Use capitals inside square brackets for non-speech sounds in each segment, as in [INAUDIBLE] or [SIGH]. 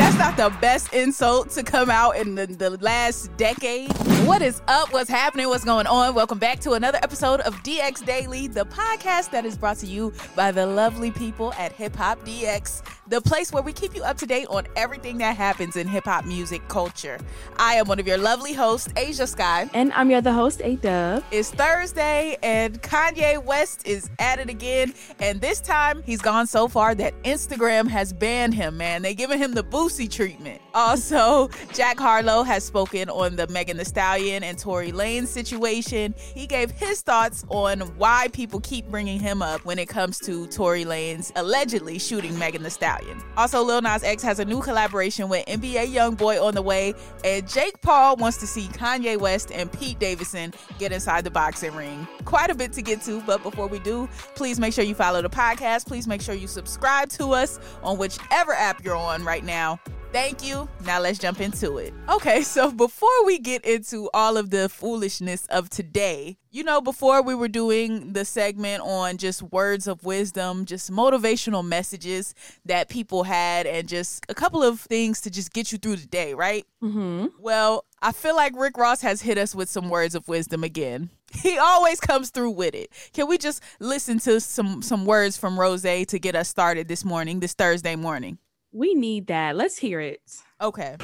That's not the best insult to come out in the, the last decade, what is up? What's happening? What's going on? Welcome back to another episode of DX Daily, the podcast that is brought to you by the lovely people at Hip Hop DX, the place where we keep you up to date on everything that happens in hip hop music culture. I am one of your lovely hosts, Ashia Skye. And I'm your other host, Ayeeedubb. It's Thursday, and Kanye West is at it again. And this time, he's gone so far that Instagram has banned him, man. They giving him the Boosie treatment. Also, Jack Harlow has spoken on the Megan Thee Stallion and Tory Lanez situation. He gave his thoughts on why people keep bringing him up when it comes to Tory Lanez allegedly shooting Megan Thee Stallion. Also, Lil Nas X has a new collaboration with NBA YoungBoy on the way, and Jake Paul wants to see Kanye West and Pete Davidson get inside the boxing ring. Quite a bit to get to, but before we do, please make sure you follow the podcast. Please make sure you subscribe to us on whichever app you're on right now. Thank you. Now let's jump into it. Okay, [LAUGHS] so before we get into all of the foolishness of today, you know, before we were doing the segment on just words of wisdom, just motivational messages that people had, and just a couple of things to just get you through the day, right? Mm-hmm. Well, I feel like Rick Ross has hit us with some words of wisdom again. [LAUGHS] He always comes through with it. Can we just listen to some some words from Ross to get us started this morning, this Thursday morning? We need that. Let's hear it. Okay.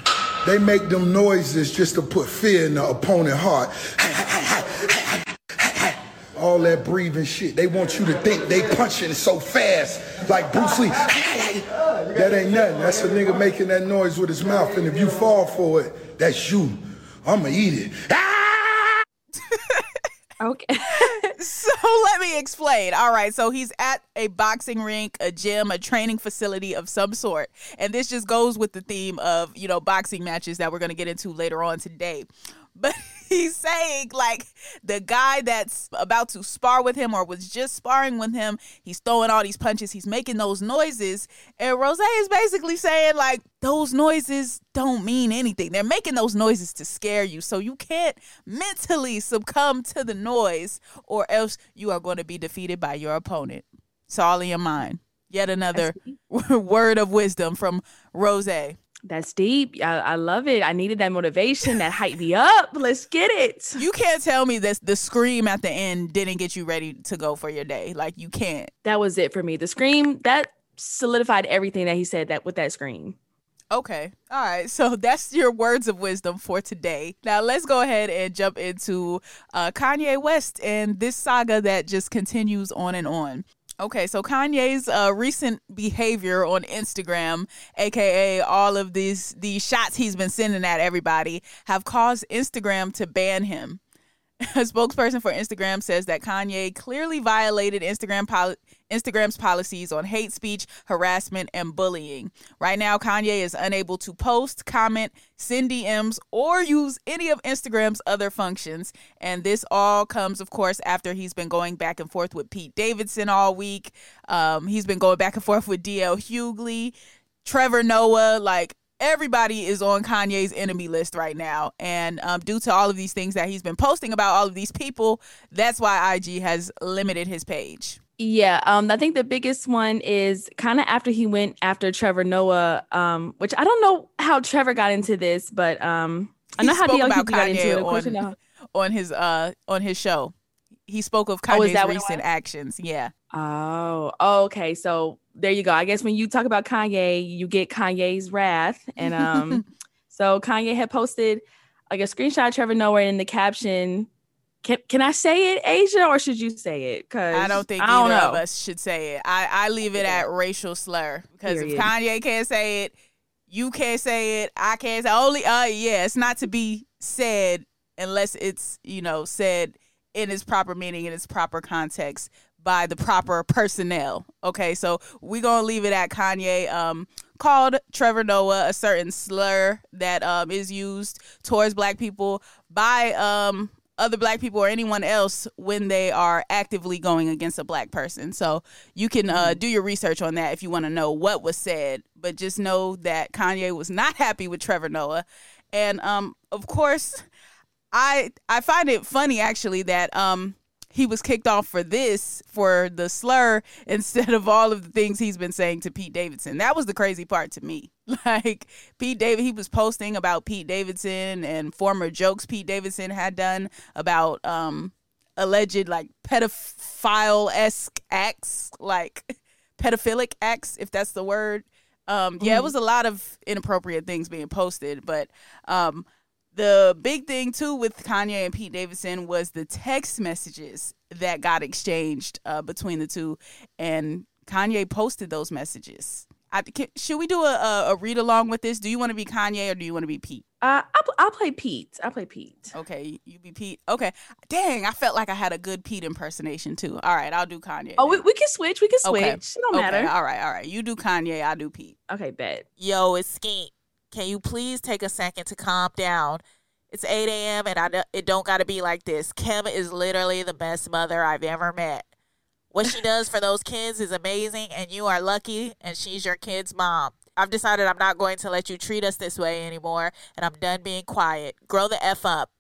They make them noises just to put fear in the opponent heart. All that breathing shit. They want you to think they punching so fast, like Bruce Lee. that ain't nothing. That's a nigga making that noise with his mouth. And if you fall for it, that's you. I'ma eat it. Okay. [LAUGHS] [LAUGHS] so let me explain. All right, so he's at a boxing rink, a gym, a training facility of some sort. And this just goes with the theme of, you know, boxing matches that we're going to get into later on today. But [LAUGHS] [LAUGHS] he's saying like the guy that's about to spar with him or was just sparring with him, he's throwing all these punches, he's making those noises. And Ross is basically saying like those noises don't mean anything. They're making those noises to scare you. So you can't mentally succumb to the noise or else you are going to be defeated by your opponent. It's all in your mind. Yet another [LAUGHS] word of wisdom from Ross. That's deep. I, I love it. I needed that motivation, that hype me up. Let's get it. You can't tell me that the scream at the end didn't get you ready to go for your day. Like you can't. That was it for me. The scream that solidified everything that he said that with that scream. Okay. All right. [LAUGHS] So that's your words of wisdom for today. Now let's go ahead and jump into uh, Kanye West and this saga that just continues on and on. Okay, so Kanye's uh, recent behavior on Instagram, aka all of these these shots he's been sending at everybody, have caused Instagram to ban him. [LAUGHS] A spokesperson for Instagram says that Kanye clearly violated Instagram pol- Instagram's policies on hate speech, harassment, and bullying. Right now, Kanye is unable to post, comment, send DMs, or use any of Instagram's other functions. And this all comes, of course, after he's been going back and forth with Pete Davidson all week. Um, he's been going back and forth with DL Hughley, Trevor Noah, like everybody is on Kanye's enemy list right now. And um, due to all of these things that he's been posting about all of these people, that's why IG has limited his page. Yeah, um, I think the biggest one is kind of after he went after Trevor Noah, um, which I don't know how Trevor got into this, but um, I know He how DL about got into Kanye it. Of course, you on- know. on his uh on his show. He spoke of Oh, Kanye's it recent actions. Yeah. Oh, okay. So there you go. I guess when you talk about Kanye, you get Kanye's wrath, and um, [LAUGHS] So Kanye had posted like a screenshot of Trevor Noah in the caption. Can, can I say it, Ashia, or should you say it? Cause I don't think I don't either know. of us should say it. I, I leave it at racial slur because if Kanye can't say it, you can't say it. I can't say only. Uh, yeah, it's not to be said unless it's you know said in its proper meaning in its proper context by the proper personnel. Okay, so we gonna leave it at Kanye. Um, called Trevor Noah a certain slur that um is used towards black people by um other black people or anyone else when they are actively going against a black person. So you can uh, do your research on that if you want to know what was said. But just know that Kanye was not [LAUGHS] happy with Trevor Noah, and um, of course, I I find it funny actually that um he was kicked off for this for the slur [LAUGHS] instead of all of the things he's been saying to Pete Davidson. That was the crazy part to me. [LAUGHS] Like Pete David he was posting about Pete Davidson and former jokes Pete Davidson had done about um alleged like pedophile esque acts, like [LAUGHS] pedophilic acts, if that's the word. Um, yeah, it was a lot of inappropriate things being posted, but um, the big thing too with Kanye and Pete Davidson was the text messages that got exchanged uh, between the two, and Kanye posted those messages. I, can, should we do a, a, a read along with this? Do you want to be Kanye or do you want to be Pete? Uh, I'll, I'll play Pete. I'll play Pete. Okay, you be Pete. Okay, dang, I felt like I had a good Pete impersonation too. All right, I'll do Kanye. Oh, we, we can switch. We can switch. Okay. It don't okay, matter. All right, all right. You do Kanye, I do Pete. Okay, bet. Yo, it's Skete. Can you please take a second to calm down? It's 8 a.m. and I do- it don't got to be like this. Kim is literally the best mother I've ever met. What she does for those kids is amazing, and you are lucky, and she's your kid's mom. I've decided I'm not going to let you treat us this way anymore, and I'm done being quiet. Grow the F up.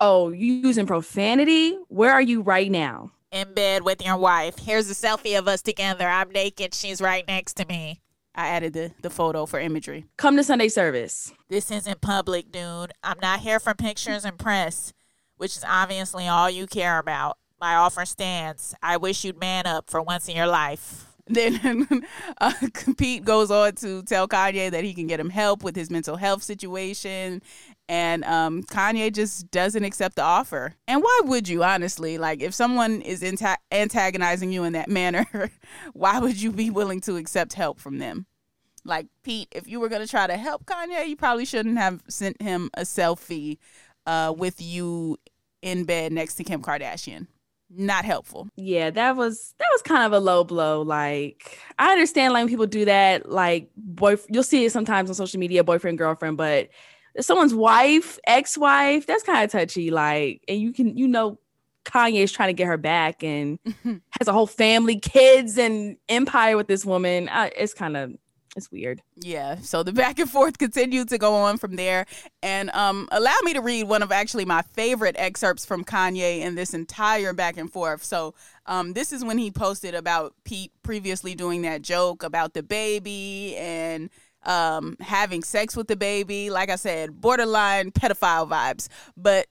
Oh, you using profanity? Where are you right now? In bed with your wife. Here's a selfie of us together. I'm naked. She's right next to me. I added the, the photo for imagery. Come to Sunday service. This isn't public, dude. I'm not here for pictures and press, which is obviously all you care about. My offer stands. I wish you'd man up for once in your life. [LAUGHS] Then uh, Pete goes on to tell Kanye that he can get him help with his mental health situation. And um, Kanye just doesn't accept the offer. And why would you, honestly? Like, if someone is anta- antagonizing you in that manner, [LAUGHS] why would you be willing to accept help from them? Like, Pete, if you were going to try to help Kanye, you probably shouldn't have sent him a selfie uh, with you in bed next to Kim Kardashian. Not helpful. Yeah, that was that was kind of a low blow. Like I understand like when people do that, like boy you'll see it sometimes on social media, boyfriend, girlfriend, but someone's wife, ex-wife, that's kind of touchy. Like, and you can you know Kanye's trying to get her back and [LAUGHS] has a whole family, kids, and empire with this woman. Uh, it's kind of it's weird. Yeah, so the back and forth continued to go on from there. And um, allow me to read one of actually my favorite excerpts from Kanye in this entire back and forth. So um, this is when he posted about Pete previously doing that joke about the baby and um, having sex with the baby. Like I said, borderline pedophile vibes. But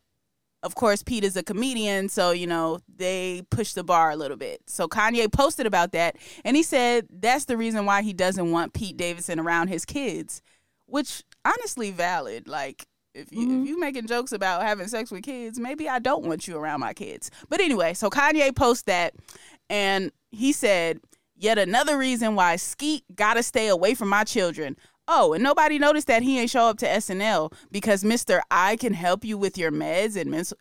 of course, Pete is a comedian, so you know they push the bar a little bit. So Kanye posted about that, and he said that's the reason why he doesn't want Pete Davidson around his kids, which honestly valid. Like if you if you making jokes about having sex with kids, maybe I don't want you around my kids. But anyway, so Kanye posted that, and he said yet another reason why Skete gotta stay away from my children. Oh, and nobody noticed that he ain't show up to SNL because Mr. I can help you with your meds and mental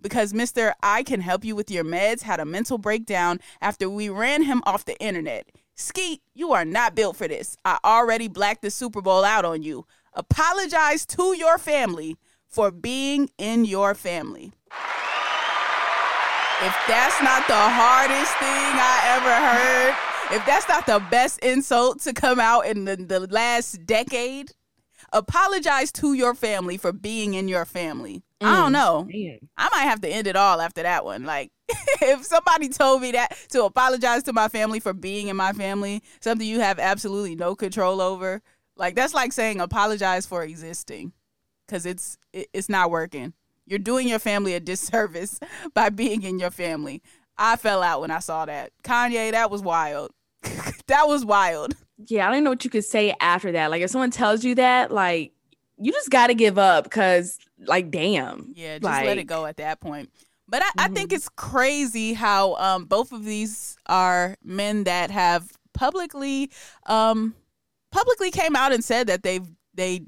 because Mr. I can help you with your meds had a mental breakdown after we ran him off the internet. Skete, you are not built for this. I already blacked the Super Bowl out on you. Apologize to your family for being in your family. If that's not the hardest thing I ever heard, if that's not the best insult to come out in the, the last decade, apologize to your family for being in your family. I don't mm. know. I might have to end it all after that one. Like, [LAUGHS] if somebody told me that to apologize to my family for being in my family, something you have absolutely no control over, like that's like saying apologize for existing, because it's it, it's not working. You're doing your family a disservice [LAUGHS] by being in your family. I fell out when I saw that. Kanye, that was wild. [LAUGHS] that was wild. Yeah, I don't know what you could say after that. Like if someone tells you that, like you just got to give up because, like, damn. Yeah, just like, let it go at that point. But I, I think it's crazy how um, both of these are men that have publicly um, publicly came out and said that they've they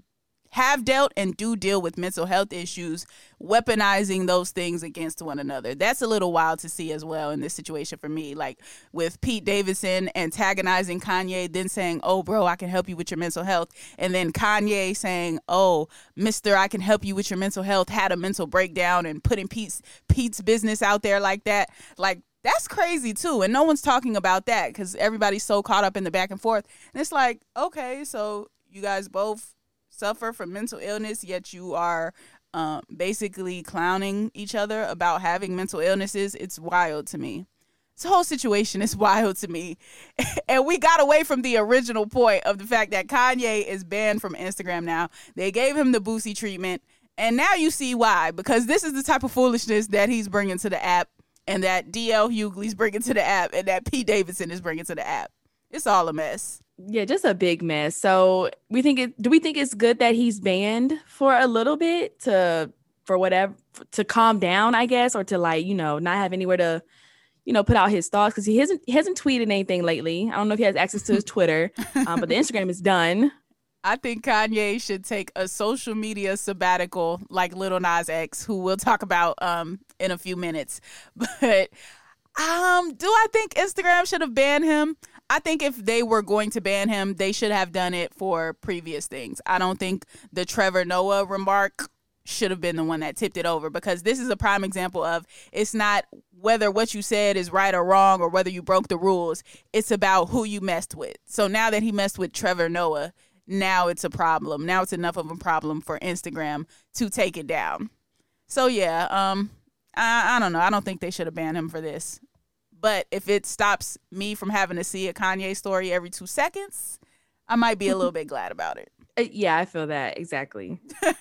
have dealt and do deal with mental health issues, weaponizing those things against one another. That's a little wild to see as well in this situation for me. Like with Pete Davidson antagonizing Kanye, then saying, Oh, bro, I can help you with your mental health. And then Kanye saying, Oh, Mister, I can help you with your mental health, had a mental breakdown and putting Pete's Pete's business out there like that. Like that's crazy too. And no one's talking about that because everybody's so caught up in the back and forth. And it's like, okay, so you guys both suffer from mental illness, yet you are um, basically clowning each other about having mental illnesses. It's wild to me. This whole situation is [LAUGHS] wild to me. [LAUGHS] and we got away from the original point of the fact that Kanye is banned from Instagram now. They gave him the Boosie treatment. And now you see why. Because this is the type of foolishness that he's bringing to the app, and that DL Hughley's bringing to the app, and that Pete Davidson is bringing to the app. It's all a mess. Yeah, just a big mess. So we think it. Do we think it's good that he's banned for a little bit to for whatever to calm down, I guess, or to like you know not have anywhere to you know put out his thoughts because he hasn't he hasn't tweeted anything lately. I don't know if he has access to his Twitter, um, but the Instagram is done. [LAUGHS] I think Kanye should take a social media sabbatical like Lil Nas X, who we'll talk about um in a few minutes. [LAUGHS] But um, do I think Instagram should have banned him? I think if they were going to ban him, they should have done it for previous things. I don't think the Trevor Noah remark should have been the one that tipped it over because this is a prime example of it's not whether what you said is right or wrong or whether you broke the rules. It's about who you messed with. So now that he messed with Trevor Noah, now it's a problem. Now it's enough of a problem for Instagram to take it down. So yeah, um, I, I don't know. I don't think they should have banned him for this. But if it stops me from having to see a Kanye story every two seconds, I might be a little bit glad about it. [LAUGHS] Uh, yeah, I feel that exactly. [LAUGHS]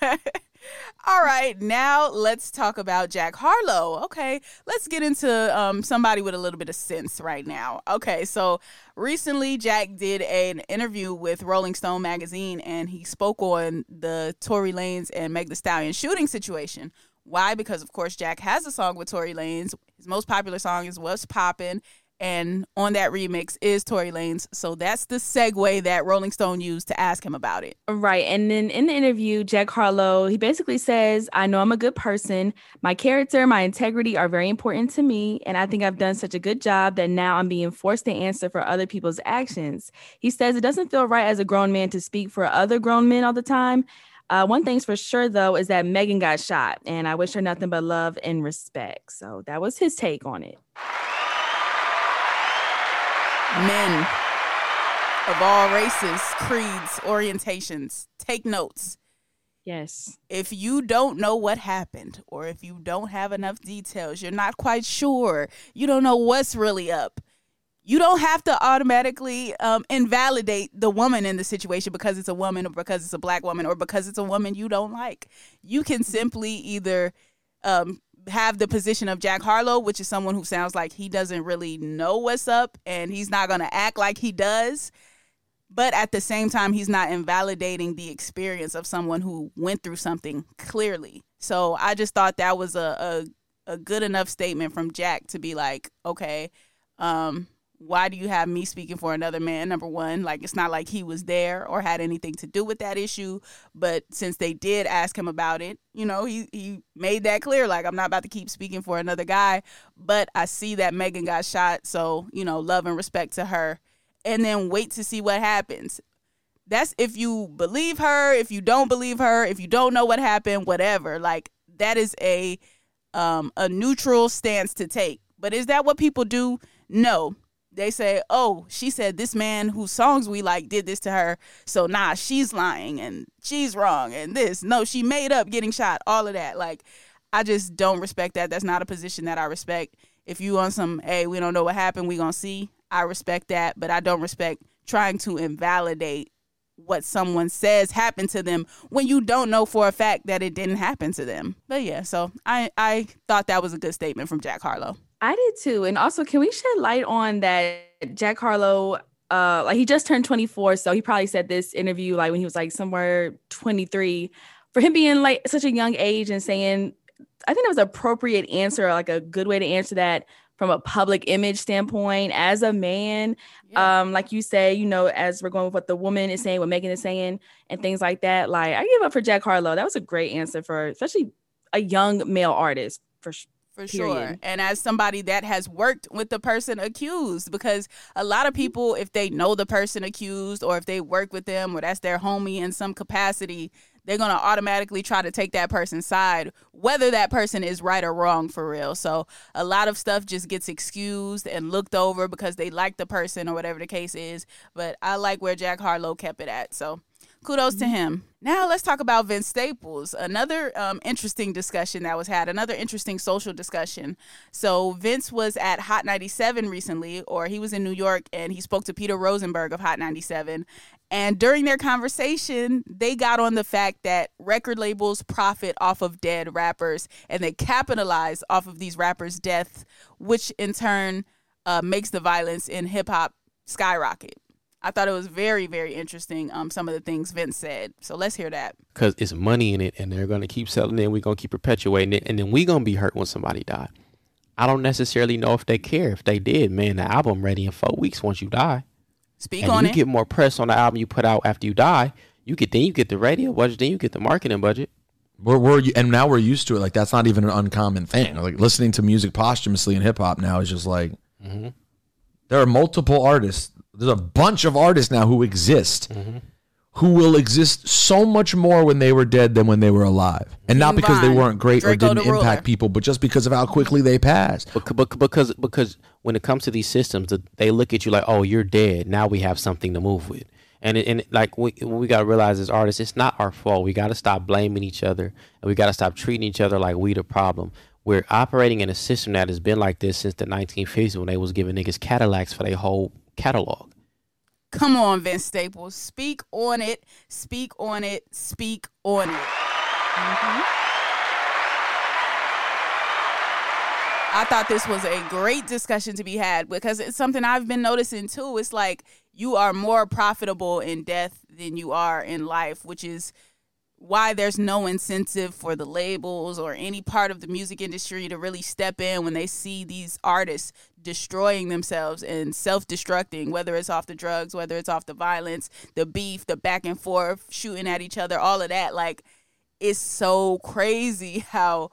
All right, now let's talk about Jack Harlow. Okay, let's get into um, somebody with a little bit of sense right now. Okay, so recently Jack did an interview with Rolling Stone magazine and he spoke on the Tory Lanez and Meg Thee Stallion shooting situation. Why? Because of course Jack has a song with Tory Lanez. His most popular song is "What's Poppin'," and on that remix is Tory Lanez. So that's the segue that Rolling Stone used to ask him about it. Right. And then in the interview, Jack Harlow, he basically says, I know I'm a good person. My character, my integrity are very important to me. And I think I've done such a good job that now I'm being forced to answer for other people's actions. He says it doesn't feel right as a grown man to speak for other grown men all the time. Uh, one thing's for sure, though, is that Megan got shot, and I wish her nothing but love and respect. So that was his take on it. men of all races, creeds, orientations, take notes. Yes. If you don't know what happened, or if you don't have enough details, you're not quite sure, you don't know what's really up, you don't have to automatically um, invalidate the woman in the situation because it's a woman, or because it's a black woman, or because it's a woman you don't like. You can simply either um, have the position of Jack Harlow, which is someone who sounds like he doesn't really know what's up and he's not going to act like he does. But at the same time, he's not invalidating the experience of someone who went through something clearly. So I just thought that was a, a, a good enough statement from Jack to be like, okay, um, why do you have me speaking for another man? Number one, like it's not like he was there or had anything to do with that issue. But since they did ask him about it, you know, he he made that clear. Like I'm not about to keep speaking for another guy. But I see that Megan got shot, so you know, love and respect to her, and then wait to see what happens. That's if you believe her, if you don't believe her, if you don't know what happened, whatever. Like that is a um a neutral stance to take. But is that what people do? No they say, "Oh, she said this man whose songs we like did this to her, so nah, she's lying and she's wrong and this. No, she made up getting shot. All of that. Like, I just don't respect that. That's not a position that I respect. If you on some, hey, we don't know what happened, we gonna see. I respect that, but I don't respect trying to invalidate what someone says happened to them when you don't know for a fact that it didn't happen to them. But yeah, so I I thought that was a good statement from Jack Harlow. I did too. And also, can we shed light on that Jack Harlow uh like he just turned 24 so he probably said this interview like when he was like somewhere 23 for him being like such a young age and saying i think that was an appropriate answer like a good way to answer that from a public image standpoint as a man Yeah. um like you say you know as we're going with what the woman is saying what megan is saying and things like that like i give up for jack harlow that was a great answer for especially a young male artist for sh- For sure. And as somebody that has worked with the person accused, because a lot of people, if they know the person accused or if they work with them or that's their homie in some capacity, they're going to automatically try to take that person's side, whether that person is right or wrong for real. So a lot of stuff just gets excused and looked over because they like the person or whatever the case is. But I like where Jack Harlow kept it at. So kudos to him. Now let's talk about Vince Staples. Another um, interesting discussion that was had, another interesting social discussion. So Vince was at Hot 97 recently, or he was in New York, and he spoke to Peter Rosenberg of Hot 97. And during their conversation, they got on the fact that record labels profit off of dead rappers, and they capitalize off of these rappers' deaths, which in turn uh, makes the violence in hip hop skyrocket. I thought it was very, very interesting. Um, some of the things Vince said. So let's hear that. because it's money in it, and they're gonna keep selling it. and We're gonna keep perpetuating it, and then we gonna be hurt when somebody die. I don't necessarily know if they care. If they did, man, the album ready in four weeks once you die, Speak and on you it. get more press on the album you put out after you die. You get then you get the radio budget, then you get the marketing budget. We're, we're and now we're used to it. Like that's not even an uncommon thing. Like listening to music posthumously in hip hop now is just like there are multiple artists. There's a bunch of artists now who exist, who will exist so much more when they were dead than when they were alive, and not because they weren't great or Draco didn't the Ruler. impact people, but just because of how quickly they passed. Bec- bec- because because when it comes to these systems, th- they look at you like, oh, you're dead. Now we have something to move with. And it, and it- like we we got to realize as artists, it's not our fault. We got to stop blaming each other, and we got to stop treating each other like we the problem. We're operating in a system that has been like this since the 1950s when they was giving niggas Cadillacs for their whole catalog. Come on, Vince Staples. Speak on it. Speak on it. Speak on it. Mm-hmm. I thought this was a great discussion to be had because it's something I've been noticing too. It's like you are more profitable in death than you are in life, which is why there's no incentive for the labels or any part of the music industry to really step in when they see these artists destroying themselves and self-destructing whether it's off the drugs whether it's off the violence the beef the back and forth shooting at each other all of that. Like it's so crazy [LAUGHS] how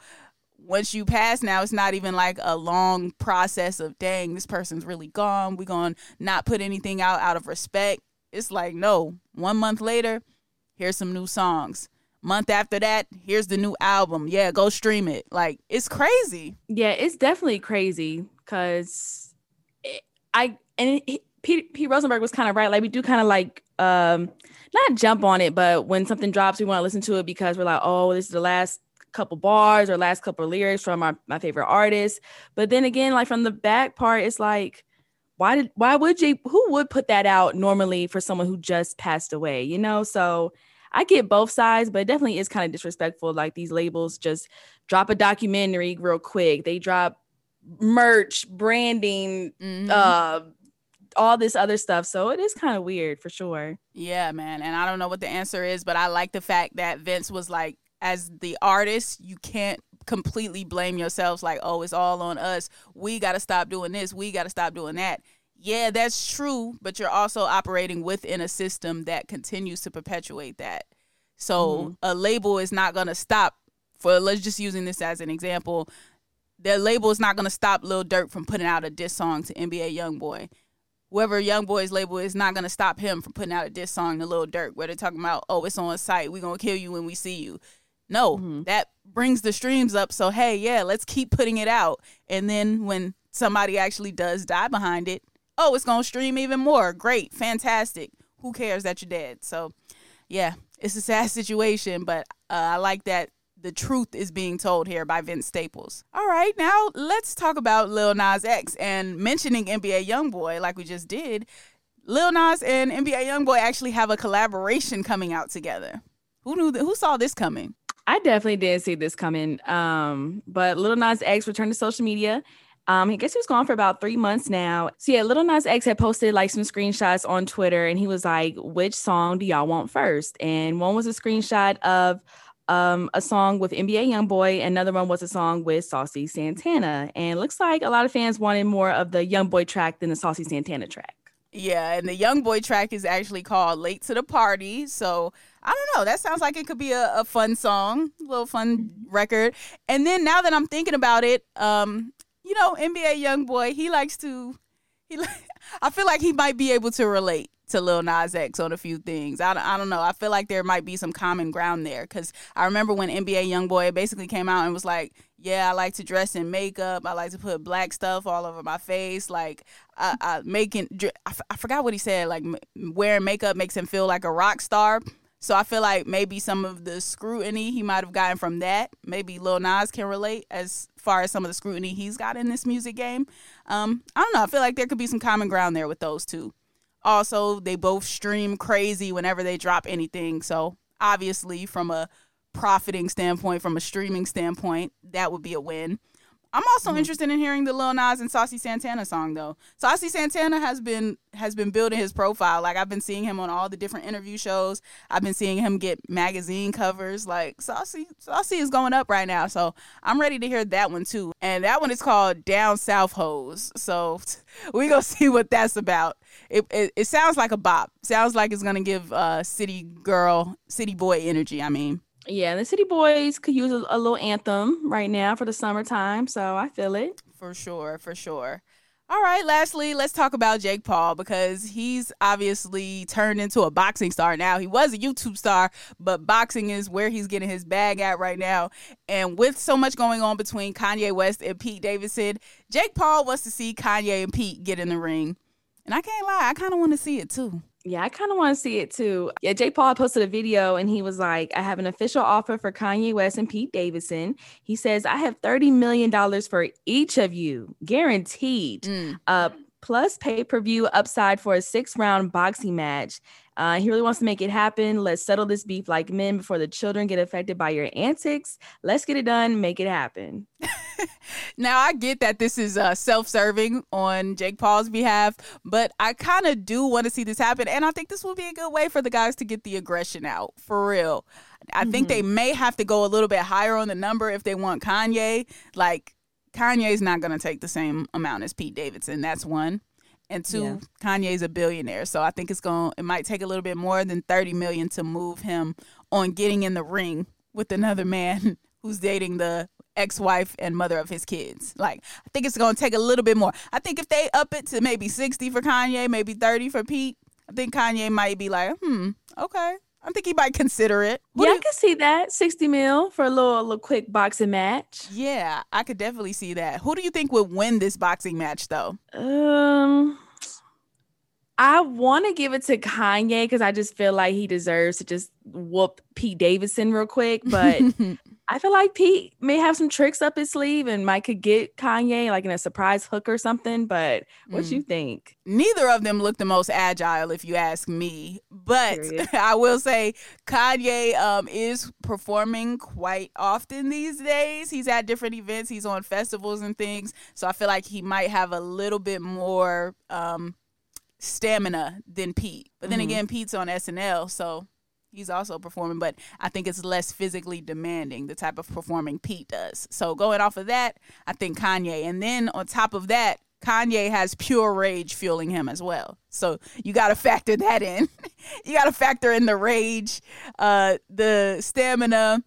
once you pass now it's not even like a long process of dang this person's really gone. We gonna not put anything out out of respect. It's like no. One month later here's some new songs month after that here's the new album yeah go stream it like it's crazy Yeah, it's definitely crazy because I and Pete, Rosenberg was kind of right. Like we do kind of like um not jump on it, but when something drops, we want to listen to it because we're like, oh, this is the last couple bars or last couple lyrics from our, my favorite artist. But then again, like from the back part, it's like, why did why would you who would put that out normally for someone who just passed away? You know, so I get both sides, but it definitely is kind of disrespectful. Like these labels just drop a documentary real quick. They drop merch, branding, Mhm. uh, all this other stuff. So it is kind of weird for sure. Yeah, man. And I don't know what the answer is, but I like the fact that Vince was like, as the artist, you can't completely blame yourselves like, oh, it's all on us. We got to stop doing this. We got to stop doing that. Yeah, that's true, but you're also operating within a system that continues to perpetuate that. So mm-hmm. a label is not going to stop for let's just using this as an example. The label is not going to stop Lil Durk from putting out a diss song to NBA YoungBoy whoever YoungBoy's label is not gonna stop him from putting out a diss song to Lil Durk, where they're talking about, oh, it's on site, We're gonna kill you when we see you. No, mm-hmm. that brings the streams up. So hey, yeah, let's keep putting it out. And then when somebody actually does die behind it, oh, it's gonna stream even more. Great, fantastic. Who cares that you're dead? So yeah, it's a sad [LAUGHS] situation, but uh, I like that the truth is being told here by Vince Staples. All right, now let's talk about Lil Nas X and mentioning NBA YoungBoy like we just did. Lil Nas and NBA YoungBoy actually have a collaboration coming out together. Who knew that? Who saw this coming? I definitely did see this coming. Um, but Lil Nas X returned to social media Um, I guess he was gone for about three months now. So yeah, Lil Nas X had posted like some screenshots on Twitter, and he was like, "Which song do y'all want first? And one was a screenshot of um, a song with NBA YoungBoy. Another one was a song with Saucy Santana. And looks like a lot of fans wanted more of the YoungBoy track than the Saucy Santana track. Yeah, and the YoungBoy track is actually called "Late to the Party." So I don't know. That sounds like it could be a, a fun song, a little fun record. And then now that I'm thinking about it, um, you know, NBA YoungBoy, he likes to. He, [LAUGHS] I feel like he might be able to relate to Lil Nas X on a few things. I, I don't know. I feel like there might be some common ground there because I remember when NBA YoungBoy basically came out and was like, "Yeah, I like to dress in makeup. I like to put black stuff all over my face. Like, I, I making I, f- I forgot what he said. Like, m- wearing makeup makes him feel like a rock star." So I feel like maybe some of the scrutiny he might have gotten from that, maybe Lil Nas can relate as far as some of the scrutiny he's got in this music game. Um, I don't know. I feel like there could be some common ground there with those two. Also, they both stream crazy whenever they drop anything. So, obviously, from a profiting standpoint, from a streaming standpoint, that would be a win. I'm also mm-hmm. interested in hearing the Lil Nas and Saucy Santana song though. Saucy Santana has been has been building his profile. Like I've been seeing him on all the different interview shows. I've been seeing him get magazine covers. Like Saucy Saucy is going up right now. So I'm ready to hear that one too. And that one is called Down South Hoes. So [LAUGHS] we gonna see what that's about. It, it, it sounds like a bop. Sounds like it's gonna give uh city girl, city boy energy. I mean. Yeah, the City Boys could use a, a, little anthem right now for the summertime, so I feel it. For sure, for sure. All right, lastly, let's talk about Jake Paul because he's obviously turned into a boxing star now. He was a YouTube star, but boxing is where he's getting his bag at right now. And with so much going on between Kanye West and Pete Davidson, Jake Paul wants to see Kanye and Pete get in the ring. And I can't lie, I kind of want to see it too. Yeah, I kind of want to see it too. Yeah, Jake Paul posted a video and he was like, I have an official offer for Kanye West and Pete Davidson. He says, I have $30 million for each of you, guaranteed. Mm. Uh, plus pay per view upside for a six round boxing match. Uh, he really wants to make it happen. Let's settle this beef like men before the children get affected by your antics. Let's get it done. Make it happen. [LAUGHS] now, I get that this is uh, self serving on Jake Paul's behalf, but I kind of do want to see this happen. And I think this will be a good way for the guys to get the aggression out for real. I mm-hmm. think they mm-hmm. may have to go a little bit higher on the number if they want Kanye. Like, Kanye's not going to take the same amount as Pete Davidson. That's one and two yeah. kanye's a billionaire so i think it's going it might take a little bit more than 30 million to move him on getting in the ring with another man [LAUGHS] who's dating the ex-wife and mother of his kids like i think it's going to take a little bit more i think if they up it to maybe 60 for kanye maybe 30 for pete i think kanye might be like hmm okay I think he might consider it. What yeah, you- I can see that. 60 mil for a little, a little quick boxing match. Yeah, I could definitely see that. Who do you think would win this boxing match though? Um I want to give it to Kanye because I just feel like he deserves to just whoop Pete Davidson real quick. But [LAUGHS] I feel like Pete may have some tricks up his sleeve and might could get Kanye like in a surprise hook or something. But what mm. you think? Neither of them look the most agile, if you ask me. But [LAUGHS] I will say Kanye um, is performing quite often these days. He's at different events. He's on festivals and things. So I feel like he might have a little bit more um, stamina than Pete. But then mm-hmm. again, Pete's on SNL, so he's also performing, but I think it's less physically demanding, the type of performing Pete does. So going off of that, I think Kanye. And then on top of that, Kanye has pure rage fueling him as well. So you got to factor that in. [LAUGHS] you got to factor in the rage, uh, the stamina,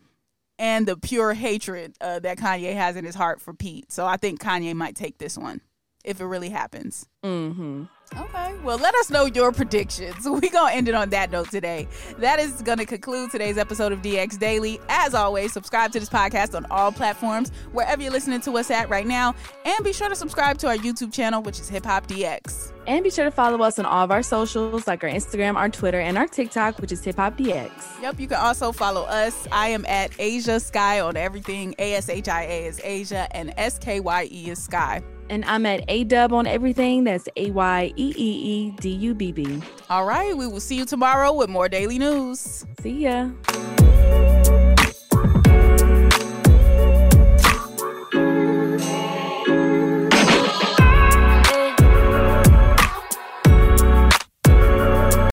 and the pure hatred uh, that Kanye has in his heart for Pete. So I think Kanye might take this one if it really happens. Mm-hmm. Okay. Well, let us know your predictions. We're going to end it on that note today. That is going to conclude today's episode of DX Daily. As always, subscribe to this podcast on all platforms, wherever you're listening to us at right now. And be sure to subscribe to our YouTube channel, which is Hip Hop DX. And be sure to follow us on all of our socials, like our Instagram, our Twitter, and our TikTok, which is Hip Hop DX. Yep. You can also follow us. I am at Ashia Skye on everything. A S H I A is Ashia, and S K Y E is Skye. And I'm at Ayeeedubb on everything. That's A Y E E E D U B B. All right. We will see you tomorrow with more daily news. See ya.